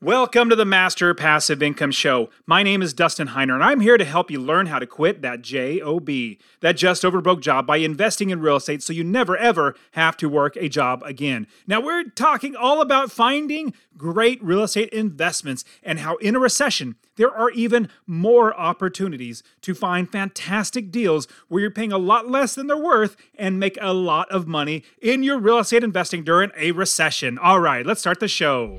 Welcome to the Master Passive Income Show. My name is Dustin Heiner, and I'm here to help you learn how to quit that JOB, that just over broke job, by investing in real estate so you never ever have to work a job again. Now, we're talking all about finding great real estate investments and how in a recession, there are even more opportunities to find fantastic deals where you're paying a lot less than they're worth and make a lot of money in your real estate investing during a recession. All right, let's start the show.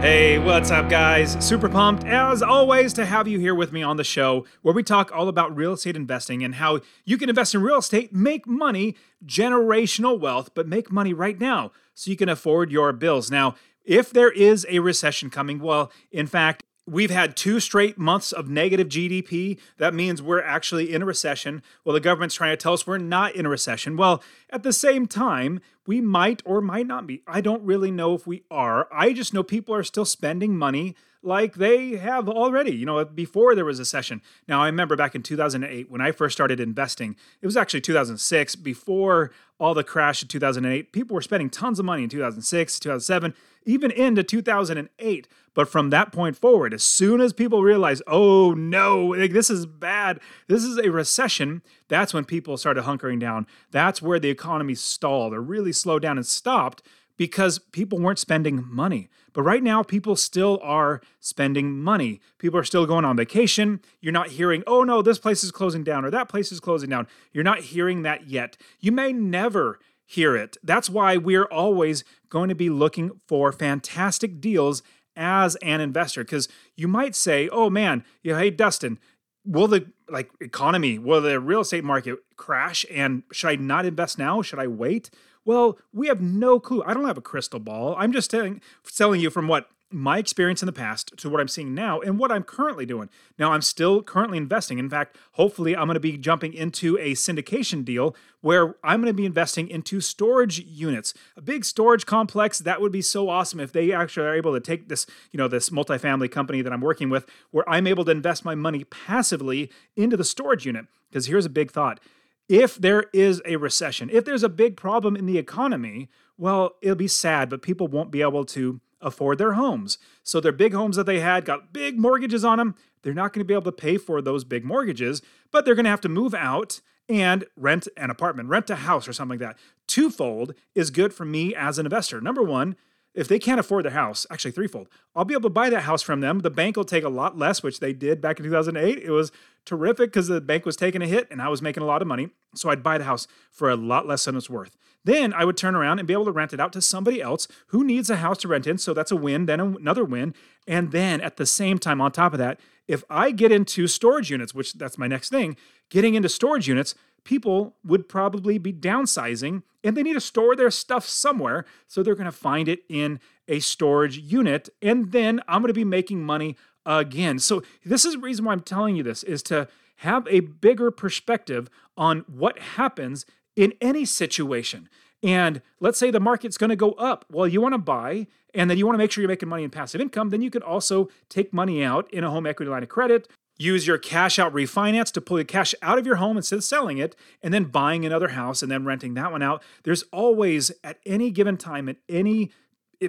Hey, what's up, guys? Super pumped, as always, to have you here with me on the show where we talk all about real estate investing and how you can invest in real estate, make money, generational wealth, but make money right now so you can afford your bills. Now, if there is a recession coming, well, in fact, We've had two straight months of negative GDP. That means we're actually in a recession. Well, the government's trying to tell us we're not in a recession. Well, at the same time, we might or might not be. I don't really know if we are. I just know people are still spending money like they have already, you know, before there was a session. Now, I remember back in 2008 when I first started investing, it was actually 2006, before all the crash of 2008. People were spending tons of money in 2006, 2007, even into 2008. But from that point forward, as soon as people realized, oh no, like, this is bad, this is a recession, that's when people started hunkering down. That's where the economy stalled or really slowed down and stopped because people weren't spending money. But right now, people still are spending money. People are still going on vacation. You're not hearing, oh no, this place is closing down or that place is closing down. You're not hearing that yet. You may never hear it. That's why we're always going to be looking for fantastic deals as an investor because you might say, "Oh man, you know, hey Dustin, will the like economy, will the real estate market crash and should I not invest now? Should I wait?" Well, we have no clue. I don't have a crystal ball. I'm just telling, telling you from what my experience in the past to what I'm seeing now and what I'm currently doing. Now, I'm still currently investing. In fact, hopefully, I'm going to be jumping into a syndication deal where I'm going to be investing into storage units, a big storage complex. That would be so awesome if they actually are able to take this, you know, this multifamily company that I'm working with, where I'm able to invest my money passively into the storage unit. Because here's a big thought if there is a recession, if there's a big problem in the economy, well, it'll be sad, but people won't be able to afford their homes. So their big homes that they had got big mortgages on them. They're not going to be able to pay for those big mortgages, but they're going to have to move out and rent an apartment, rent a house or something like that. Twofold is good for me as an investor. Number one, if they can't afford the house, actually threefold, I'll be able to buy that house from them. The bank will take a lot less, which they did back in 2008. It was terrific because the bank was taking a hit and I was making a lot of money. So I'd buy the house for a lot less than it's worth. Then I would turn around and be able to rent it out to somebody else who needs a house to rent in. So that's a win, then another win. And then at the same time, on top of that, if I get into storage units, which that's my next thing, getting into storage units, people would probably be downsizing and they need to store their stuff somewhere. So they're going to find it in a storage unit. And then I'm going to be making money again. So this is the reason why I'm telling you this is to have a bigger perspective on what happens in any situation. And let's say the market's going to go up. Well, you want to buy and then you want to make sure you're making money in passive income. Then you could also take money out in a home equity line of credit use your cash out refinance to pull your cash out of your home instead of selling it and then buying another house and then renting that one out. There's always, at any given time, at any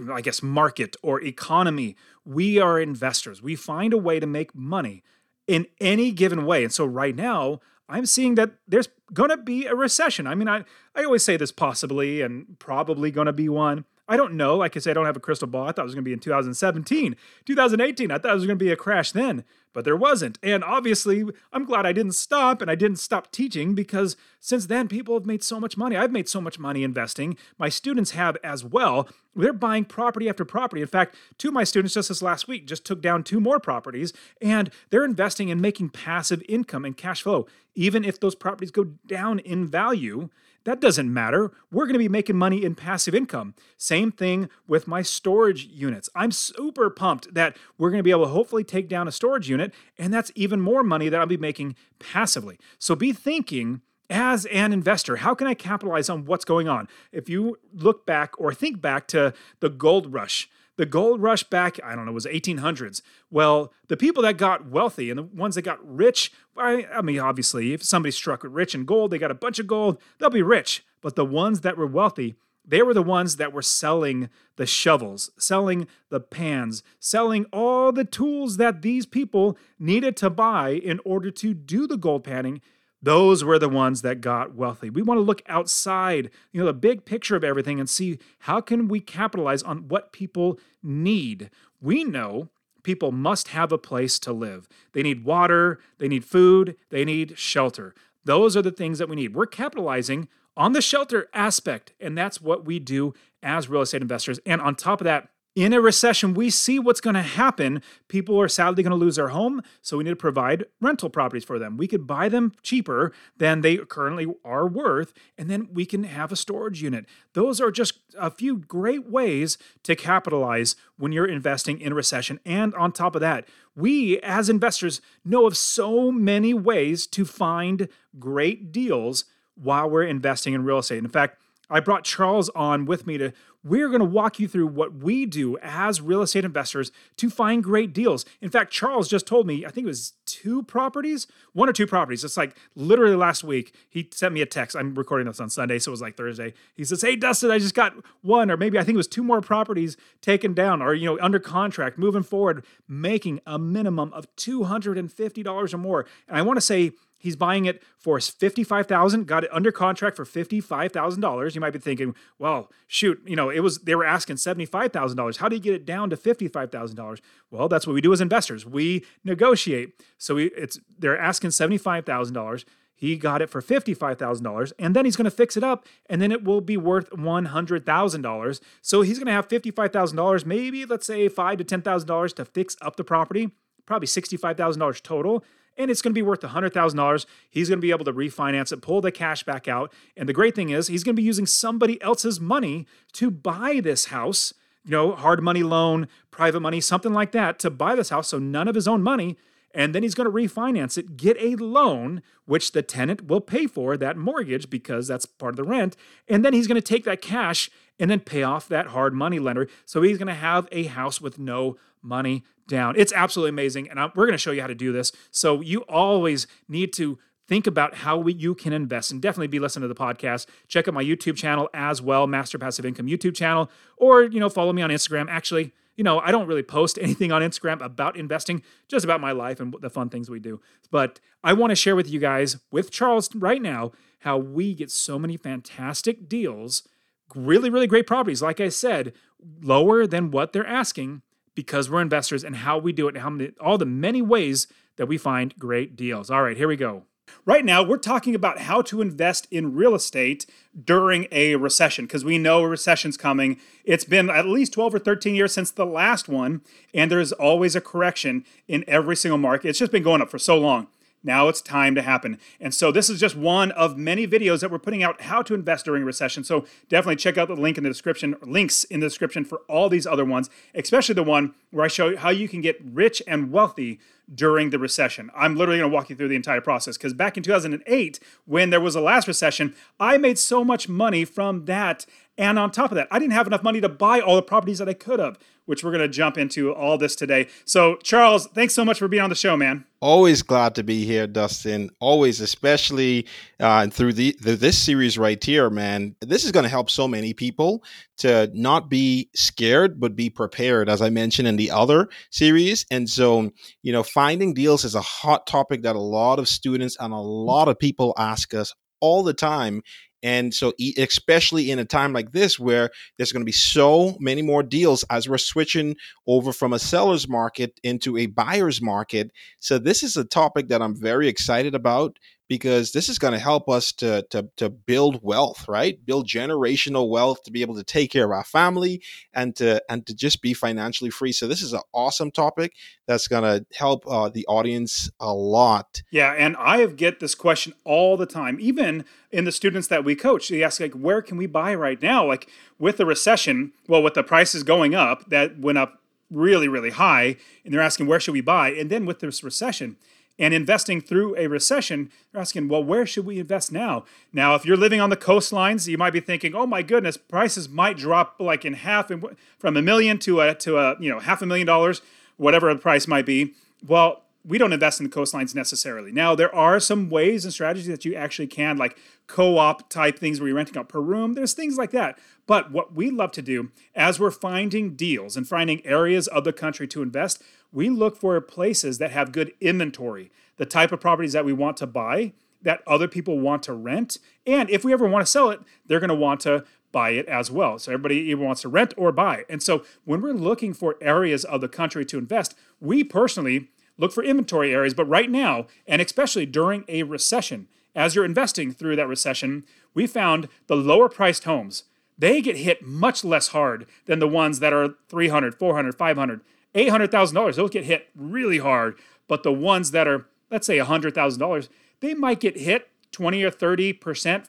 I guess, market or economy, we are investors. We find a way to make money in any given way. And so right now, I'm seeing that there's going to be a recession. I mean, I, I always say this possibly and probably going to be one. I don't know. Like I say, I don't have a crystal ball. I thought it was going to be in 2017, 2018. I thought it was going to be a crash then, but there wasn't. And obviously, I'm glad I didn't stop and I didn't stop teaching because since then, people have made so much money. I've made so much money investing. My students have as well. They're buying property after property. In fact, two of my students just this last week just took down two more properties and they're investing in making passive income and cash flow. Even if those properties go down in value, That doesn't matter. We're going to be making money in passive income. Same thing with my storage units. I'm super pumped that we're going to be able to hopefully take down a storage unit, and that's even more money that I'll be making passively. So be thinking as an investor, how can I capitalize on what's going on? If you look back or think back to the gold rush, the gold rush back, I don't know, was 1800s. Well, the people that got wealthy and the ones that got rich, I, I mean, obviously, if somebody struck rich in gold, they got a bunch of gold, they'll be rich. But the ones that were wealthy, they were the ones that were selling the shovels, selling the pans, selling all the tools that these people needed to buy in order to do the gold panning those were the ones that got wealthy. We want to look outside, you know, the big picture of everything and see how can we capitalize on what people need. We know people must have a place to live. They need water, they need food, they need shelter. Those are the things that we need. We're capitalizing on the shelter aspect, and that's what we do as real estate investors. And on top of that, in a recession, we see what's going to happen. People are sadly going to lose their home, so we need to provide rental properties for them. We could buy them cheaper than they currently are worth, and then we can have a storage unit. Those are just a few great ways to capitalize when you're investing in a recession. And on top of that, we as investors know of so many ways to find great deals while we're investing in real estate. In fact, I brought Charles on with me to we're going to walk you through what we do as real estate investors to find great deals. In fact, Charles just told me, I think it was two properties, one or two properties. It's like literally last week, he sent me a text. I'm recording this on Sunday, so it was like Thursday. He says, Hey, Dustin, I just got one, or maybe I think it was two more properties taken down or, you know, under contract moving forward, making a minimum of $250 or more. And I want to say, He's buying it for fifty-five thousand. Got it under contract for fifty-five thousand dollars. You might be thinking, well, shoot, you know, it was they were asking seventy-five thousand dollars. How do you get it down to fifty-five thousand dollars? Well, that's what we do as investors. We negotiate. So we, it's they're asking seventy-five thousand dollars. He got it for $55,000 and then he's going to fix it up and then it will be worth $100,000. So he's going to have $55,000, maybe let's say 5 to $10,000 to fix up the property, probably $65,000 total and it's going to be worth $100,000. He's going to be able to refinance it, pull the cash back out. And the great thing is, he's going to be using somebody else's money to buy this house, you know, hard money loan, private money, something like that, to buy this house. So none of his own money. And then he's going to refinance it, get a loan, which the tenant will pay for that mortgage because that's part of the rent. And then he's going to take that cash and then pay off that hard money lender. So he's going to have a house with no money down. It's absolutely amazing. And I'm, we're going to show you how to do this. So you always need to think about how we, you can invest and definitely be listening to the podcast. Check out my YouTube channel as well, Master Passive Income YouTube channel, or, you know, follow me on Instagram. Actually, you know, I don't really post anything on Instagram about investing, just about my life and the fun things we do. But I want to share with you guys, with Charles right now, how we get so many fantastic deals, really, really great properties. Like I said, lower than what they're asking because we're investors and how we do it and how many, all the many ways that we find great deals. All right, here we go. Right now, we're talking about how to invest in real estate during a recession because we know a recession's coming. It's been at least 12 or 13 years since the last one, and there's always a correction in every single market. It's just been going up for so long. Now it's time to happen. And so this is just one of many videos that we're putting out how to invest during recession. So definitely check out the link in the description, links in the description for all these other ones, especially the one where I show you how you can get rich and wealthy during the recession. I'm literally going to walk you through the entire process because back in 2008, when there was a last recession, I made so much money from that. And on top of that, I didn't have enough money to buy all the properties that I could have, which we're going to jump into all this today. So, Charles, thanks so much for being on the show, man. Always glad to be here, Dustin. Always, especially uh, through the, the, this series right here, man. This is going to help so many people to not be scared, but be prepared, as I mentioned in the other series. And so, you know, finding deals is a hot topic that a lot of students and a lot of people ask us all the time. And so, especially in a time like this where there's going to be so many more deals as we're switching over from a seller's market into a buyer's market. So, this is a topic that I'm very excited about because this is going to help us to, to to build wealth, right? Build generational wealth to be able to take care of our family and to and to just be financially free. So this is an awesome topic that's going to help uh, the audience a lot. Yeah, and I have get this question all the time, even in the students that we coach. They ask like, where can we buy right now? Like with the recession, well, with the prices going up, that went up really, really high, and they're asking where should we buy? And then with this recession and investing through a recession, they're asking, well, where should we invest now? Now, if you're living on the coastlines, you might be thinking, oh my goodness, prices might drop like in half, from a million to a to a you know half a million dollars, whatever the price might be. Well, we don't invest in the coastlines necessarily. Now, there are some ways and strategies that you actually can, like co op type things where you're renting out per room. There's things like that. But what we love to do as we're finding deals and finding areas of the country to invest, we look for places that have good inventory, the type of properties that we want to buy, that other people want to rent. And if we ever want to sell it, they're going to want to buy it as well. So everybody either wants to rent or buy. And so when we're looking for areas of the country to invest, we personally look for inventory areas. But right now, and especially during a recession, as you're investing through that recession, we found the lower priced homes, they get hit much less hard than the ones that are 300, 400, 500, $800,000. Those get hit really hard. But the ones that are, let's say $100,000, they might get hit 20 or 30%,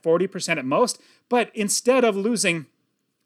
40% at most. But instead of losing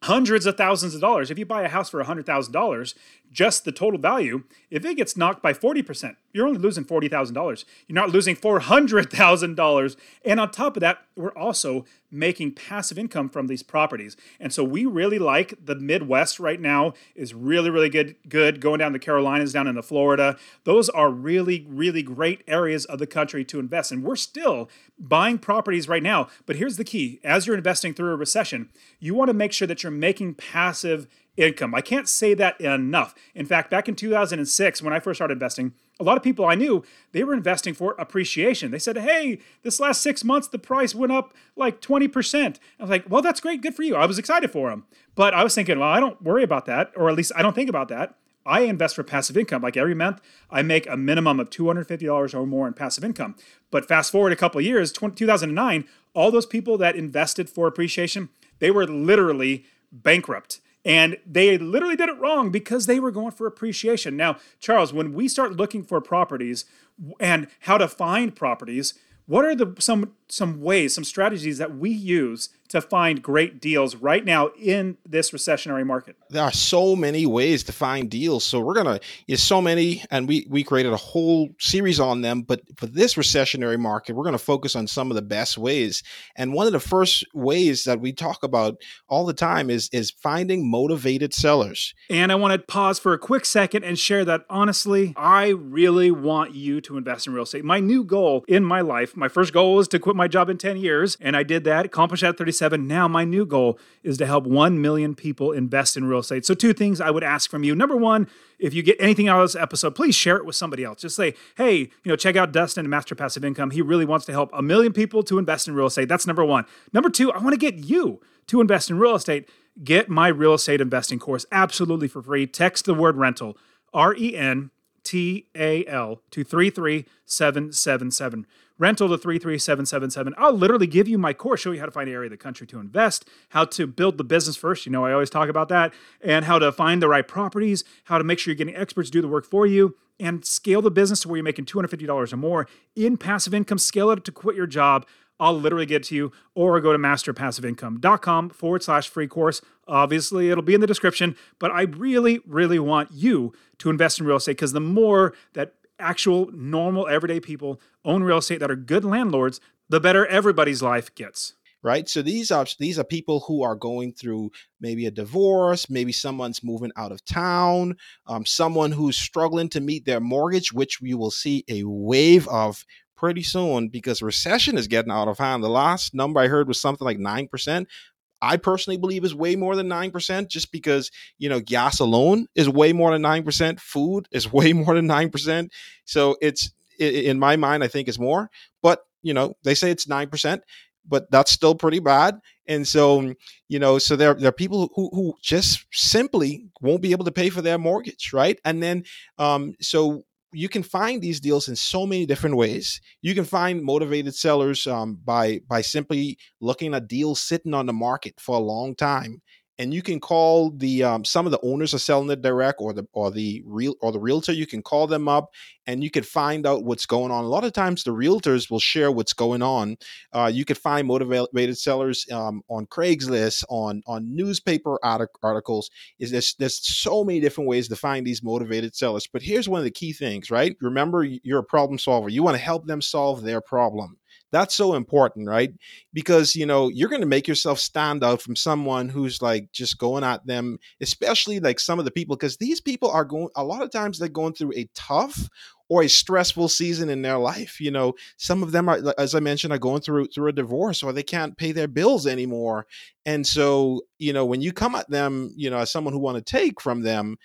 hundreds of thousands of dollars. If you buy a house for $100,000, just the total value, if it gets knocked by 40%, you're only losing $40,000. You're not losing $400,000. And on top of that, we're also making passive income from these properties. And so we really like the Midwest right now is really, really good, good going down the Carolinas, down into Florida. Those are really, really great areas of the country to invest. And we're still buying properties right now. But here's the key as you're investing through a recession, you want to make sure that you're making passive income. I can't say that enough. In fact, back in 2006, when I first started investing, a lot of people I knew, they were investing for appreciation. They said, hey, this last six months, the price went up like 20%. I was like, well, that's great. Good for you. I was excited for them. But I was thinking, well, I don't worry about that, or at least I don't think about that. I invest for passive income. Like every month, I make a minimum of $250 or more in passive income. But fast forward a couple of years, 2009, all those people that invested for appreciation, they were literally bankrupt and they literally did it wrong because they were going for appreciation. Now, Charles, when we start looking for properties and how to find properties, what are the some some ways, some strategies that we use to find great deals right now in this recessionary market? There are so many ways to find deals. So we're gonna is so many, and we we created a whole series on them. But for this recessionary market, we're gonna focus on some of the best ways. And one of the first ways that we talk about all the time is is finding motivated sellers. And I want to pause for a quick second and share that honestly, I really want you to invest in real estate. My new goal in my life, my first goal is to quit my job in 10 years, and I did that, accomplished that 37 2027. Now, my new goal is to help 1 million people invest in real estate. So, two things I would ask from you. Number one, if you get anything out of this episode, please share it with somebody else. Just say, hey, you know, check out Dustin and Master Passive Income. He really wants to help a million people to invest in real estate. That's number one. Number two, I want to get you to invest in real estate. Get my real estate investing course absolutely for free. Text the word rental, R E N T A L, to 33777 rental to 33777. I'll literally give you my course, show you how to find an area of the country to invest, how to build the business first. You know, I always talk about that, and how to find the right properties, how to make sure you're getting experts do the work for you, and scale the business to where you're making $250 or more in passive income, scale it to quit your job. I'll literally get to you, or go to masterpassiveincome.com forward slash free course. Obviously, it'll be in the description, but I really, really want you to invest in real estate because the more that actual, normal, everyday people own real estate that are good landlords, the better everybody's life gets. Right? So these are these are people who are going through maybe a divorce maybe someone's moving out of town um, someone who's struggling to meet their mortgage which we will see a wave of pretty soon because recession is getting out of hand. The last number i heard was something like 9% I personally believe is way more than 9% just because, you know, gas alone is way more than 9%, food is way more than 9%. So it's in my mind I think it's more, but you know, they say it's 9%, but that's still pretty bad. And so, you know, so there, there are people who, who just simply won't be able to pay for their mortgage, right? And then, um, so you can find these deals in so many different ways. You can find motivated sellers um, by by simply looking at deals sitting on the market for a long time and you can call the um, some of the owners are selling it direct or the or the real or the realtor you can call them up and you can find out what's going on. A lot of times the realtors will share what's going on. Uh, you could find motivated sellers um, on craigslist on on newspaper articles. Is there's, there's so many different ways to find these motivated sellers. But here's one of the key things right? Remember you're a problem solver. You want to help them solve their problem that's so important, right? Because, you know, you're going to make yourself stand out from someone who's like just going at them, especially like some of the people, because these people are going, a lot of times they're going through a tough or a stressful season in their life. You know, some of them are, as I mentioned, are going through through a divorce or they can't pay their bills anymore. And so, you know, when you come at them, you know, as someone who want to take from them,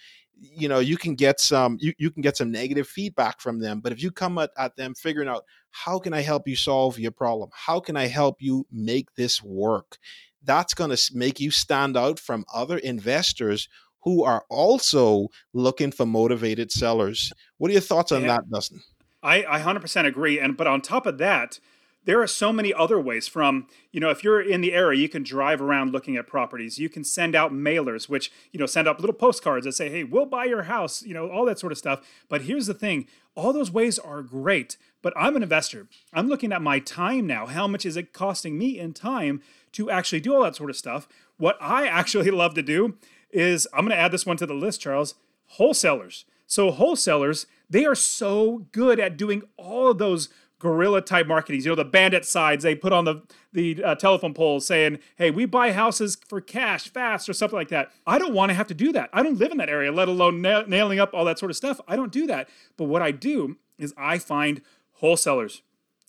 you know you can get some you, you can get some negative feedback from them but if you come at, at them figuring out how can i help you solve your problem? How can i help you make this work? That's going to make you stand out from other investors who are also looking for motivated sellers. What are your thoughts on yeah. that dustin? I, I 100% agree and but on top of that there are so many other ways from you know if you're in the area you can drive around looking at properties. You can send out mailers which you know send out little postcards that say hey we'll buy your house you know all that sort of stuff. But here's the thing all those ways are great but i'm an investor. I'm looking at my time now. How much is it costing me in time to actually do all that sort of stuff? What i actually love to do is i'm going to add this one to the list charles wholesalers. So wholesalers they are so good at doing all of those guerrilla type marketing. You know, the bandit signs they put on the the uh, telephone poles saying, "Hey, we buy houses for cash fast" or something like that. I don't want to have to do that. I don't live in that area, let alone na- nailing up all that sort of stuff. I don't do that. But what I do is I find wholesalers.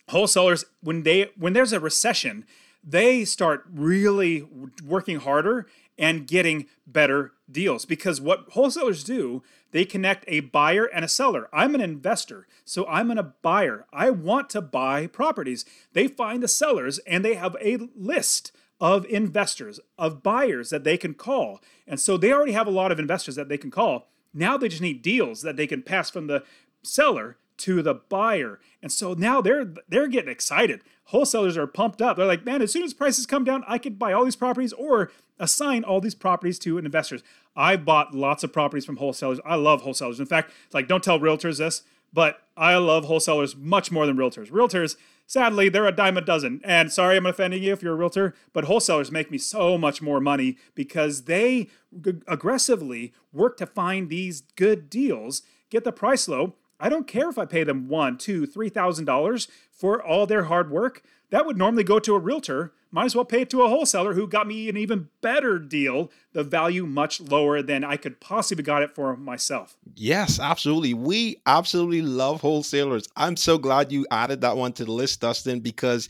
Wholesalers when they when there's a recession, they start really working harder and getting better deals because what wholesalers do they connect a buyer and a seller. I'm an investor so i'm a buyer. I want to buy properties. They find the sellers and they have a list of investors of buyers that they can call. And so they already have a lot of investors that they can call. Now they just need deals that they can pass from the seller to the buyer. And so now they're they're getting excited. Wholesalers are pumped up. They're like, man, as soon as prices come down, I could buy all these properties or assign all these properties to investors. I bought lots of properties from wholesalers. I love wholesalers. In fact, like don't tell realtors this, but I love wholesalers much more than realtors. Realtors, sadly, they're a dime a dozen. And sorry I'm offending you if you're a realtor, but wholesalers make me so much more money because they g- aggressively work to find these good deals, get the price low, I don't care if I pay them one, two, three thousand dollars for all their hard work. That would normally go to a realtor. Might as well pay it to a wholesaler who got me an even better deal, the value much lower than I could possibly got it for myself. Yes, absolutely. We absolutely love wholesalers. I'm so glad you added that one to the list, Dustin, because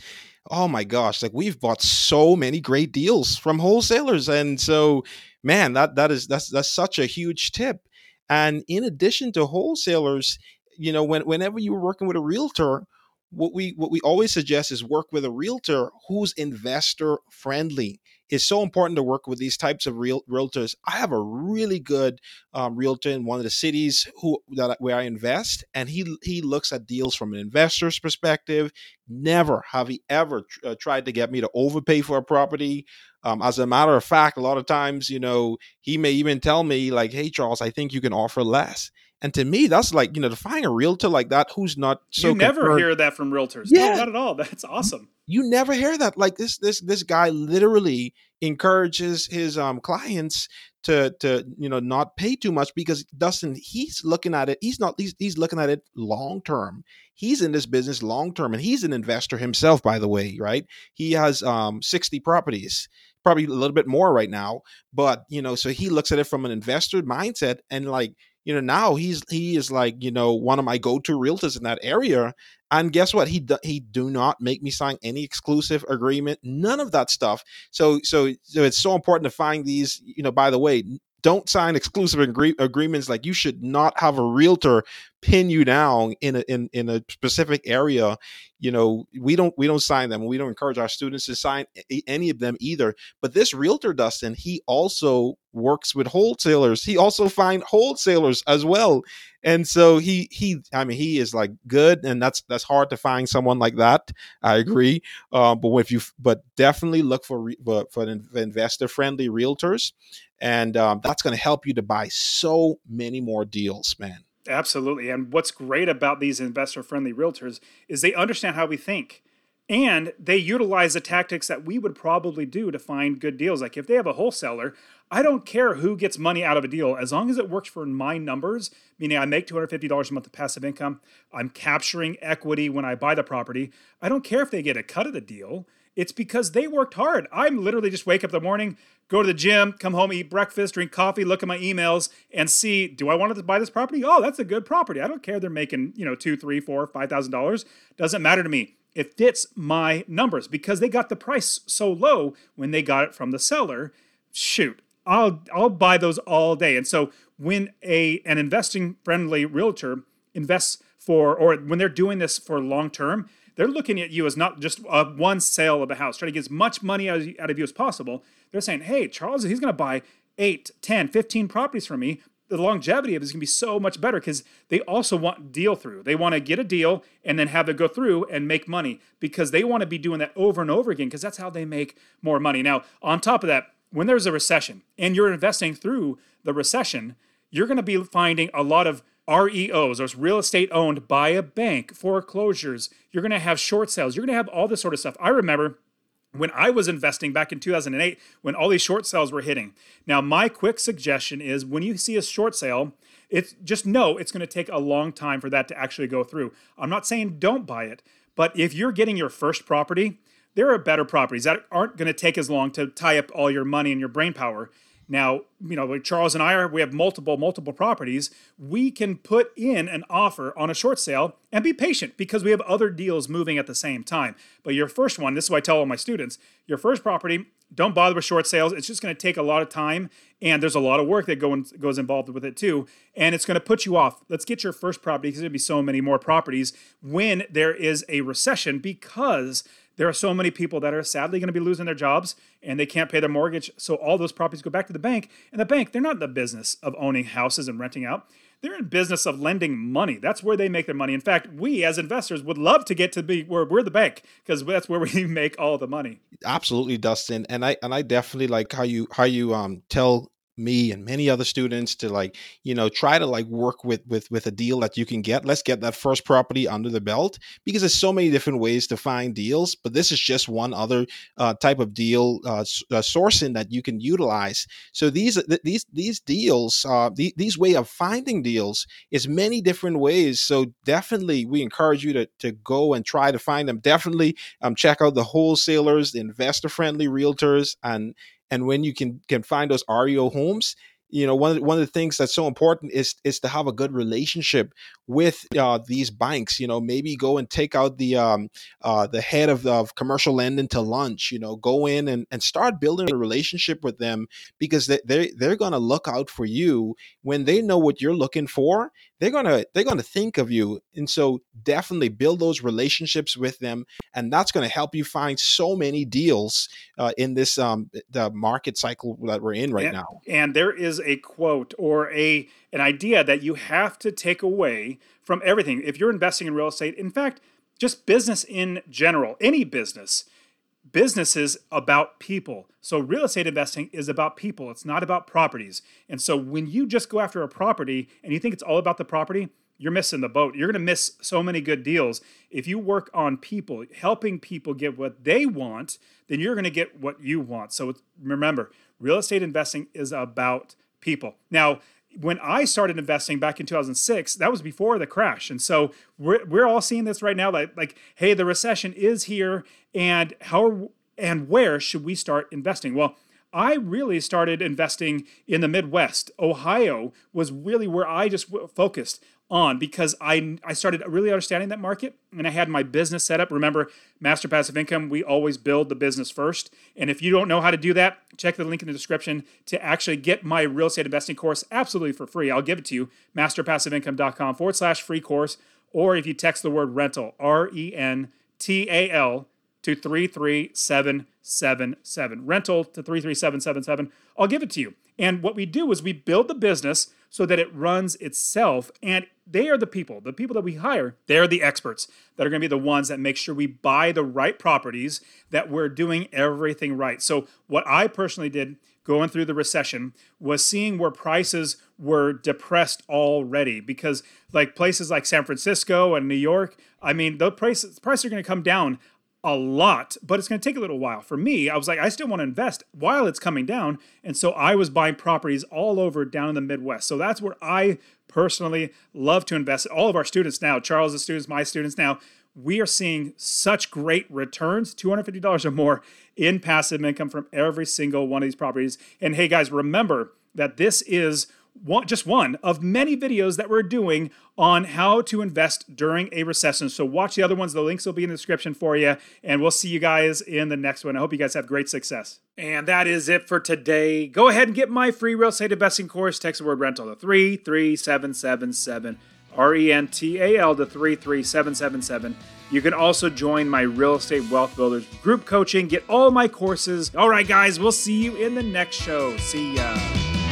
oh my gosh, like we've bought so many great deals from wholesalers. And so, man, that that is that's that's such a huge tip. And in addition to wholesalers, you know, when, whenever you're working with a realtor, what we what we always suggest is work with a realtor who's investor friendly. It's so important to work with these types of real realtors. I have a really good um, realtor in one of the cities who that where I invest, and he he looks at deals from an investor's perspective. Never have he ever tr- uh, tried to get me to overpay for a property. Um, as a matter of fact, a lot of times, you know, he may even tell me like, "Hey, Charles, I think you can offer less." And to me, that's like, you know, to find a realtor like that who's not so You never concerned. hear that from realtors. Yeah. No, not at all. That's awesome. You never hear that. Like this this this guy literally encourages his um clients to to you know not pay too much because Dustin he's looking at it he's not he's, he's looking at it long term he's in this business long term and he's an investor himself by the way right he has um 60 properties probably a little bit more right now but you know so he looks at it from an investor mindset and like you know now he's he is like you know one of my go-to realtors in that area and guess what? He do, he do not make me sign any exclusive agreement none of that stuff. So so so it's so important to find these you know by the way don't sign exclusive agree- agreements. Like you should not have a realtor pin you down in a in, in a specific area. You know, we don't we don't sign them. We don't encourage our students to sign any of them either. But this realtor, Dustin, he also works with wholesalers. He also find wholesalers as well. And so he he I mean he is like good and that's that's hard to find someone like that. I agree. Uh, but if you but definitely look for for, for investor friendly realtors and um, that's going to help you to buy so many more deals, man. Absolutely. And what's great about these investor friendly realtors is they understand how we think and they utilize the tactics that we would probably do to find good deals. Like if they have a wholesaler, I don't care who gets money out of a deal as long as it works for my numbers, meaning I make $250 a month of passive income, I'm capturing equity when I buy the property. I don't care if they get a cut of the deal. It's because they worked hard. I'm literally just wake up the morning, go to the gym, come home, eat breakfast, drink coffee, look at my emails, and see, do I want to buy this property? Oh, that's a good property. I don't care they're making, you know, two, three, four, five thousand dollars. Doesn't matter to me. It fits my numbers because they got the price so low when they got it from the seller. Shoot, I'll I'll buy those all day. And so when a an investing friendly realtor invests for or when they're doing this for long term, they're looking at you as not just one sale of a house, trying to get as much money out of you as possible. They're saying, hey, Charles, he's going to buy 8, 10, 15 properties from me. The longevity of it is going to be so much better because they also want deal through. They want to get a deal and then have it go through and make money because they want to be doing that over and over again because that's how they make more money. Now, on top of that, when there's a recession and you're investing through the recession, you're going to be finding a lot of REOs, those real estate owned by a bank, foreclosures. You're going to have short sales. You're going to have all this sort of stuff. I remember when I was investing back in 2008 when all these short sales were hitting. Now, my quick suggestion is when you see a short sale, it's just know it's going to take a long time for that to actually go through. I'm not saying don't buy it, but if you're getting your first property, there are better properties that aren't going to take as long to tie up all your money and your brain power. Now, you know, like Charles and I are, we have multiple, multiple properties. We can put in an offer on a short sale and be patient because we have other deals moving at the same time. But your first one, this is what I tell all my students your first property, don't bother with short sales. It's just going to take a lot of time and there's a lot of work that go in, goes involved with it too. And it's going to put you off. Let's get your first property because to be so many more properties when there is a recession because there are so many people that are sadly going to be losing their jobs and they can't pay their mortgage. So all those properties go back to the bank. And the bank, they're not in the business of owning houses and renting out. They're in business of lending money. That's where they make their money. In fact, we as investors would love to get to be where we're the bank because that's where we make all the money. Absolutely, Dustin. And I and I definitely like how you how you um tell me and many other students to like you know try to like work with with with a deal that you can get. Let's get that first property under the belt because there's so many different ways to find deals but this is just one other uh, type of deal uh, uh, sourcing that you can utilize. So these these these deals uh, the, these way of finding deals is many different ways. So definitely we encourage you to to go and try to find them. Definitely um, check out the wholesalers the investor friendly realtors and and when you can can find those REO homes, you know one of the, one of the things that's so important is is to have a good relationship with uh, these banks you know maybe go and take out the um, uh, the head of, of commercial lending to lunch you know go in and, and start building a relationship with them because they, they they're going to look out for you. When they know what you're looking for they're going to they're to think of you. And so definitely build those relationships with them and that's going to help you find so many deals uh, in this um, the market cycle that we're in right and, now. and there is a quote or a an idea that you have to take away from everything. If you're investing in real estate, in fact, just business in general, any business, business is about people. So real estate investing is about people. It's not about properties. And so when you just go after a property and you think it's all about the property, you're missing the boat. You're going to miss so many good deals. If you work on people, helping people get what they want, then you're going to get what you want. So remember, real estate investing is about people. Now, when I started investing back in 2006, that was before the crash. And so we're, we're all seeing this right now like, like, hey, the recession is here. And how and where should we start investing? Well, I really started investing in the Midwest. Ohio was really where I just focused on because I I started really understanding that market and I had my business set up. Remember, Master Passive Income, we always build the business first. And if you don't know how to do that, check the link in the description to actually get my real estate investing course absolutely for free. I'll give it to you, masterpassiveincome.com forward slash free course. Or if you text the word rental, R E N T A L, to 33777. Rental to 33777. I'll give it to you. And what we do is we build the business so that it runs itself. And they are the people, the people that we hire, they're the experts that are going to be the ones that make sure we buy the right properties, that we're doing everything right. So, what I personally did going through the recession was seeing where prices were depressed already because like places like San Francisco and New York, I mean, the prices prices are going to come down a lot, but it's going to take a little while. For me, I was like, I still want to invest while it's coming down. And so I was buying properties all over down in the Midwest. So that's where I personally love to invest. All of our students now, Charles' students, my students now, we are seeing such great returns $250 or more in passive income from every single one of these properties. And hey, guys, remember that this is one, just one of many videos that we're doing on how to invest during a recession. So watch the other ones. The links will be in the description for you. And we'll see you guys in the next one. I hope you guys have great success. And that is it for today. Go ahead and get my free real estate investing course. Text the word rental to 33777. R E N T A L to 33777. You can also join my Real Estate Wealth Builders group coaching, get all my courses. All right, guys, we'll see you in the next show. See ya.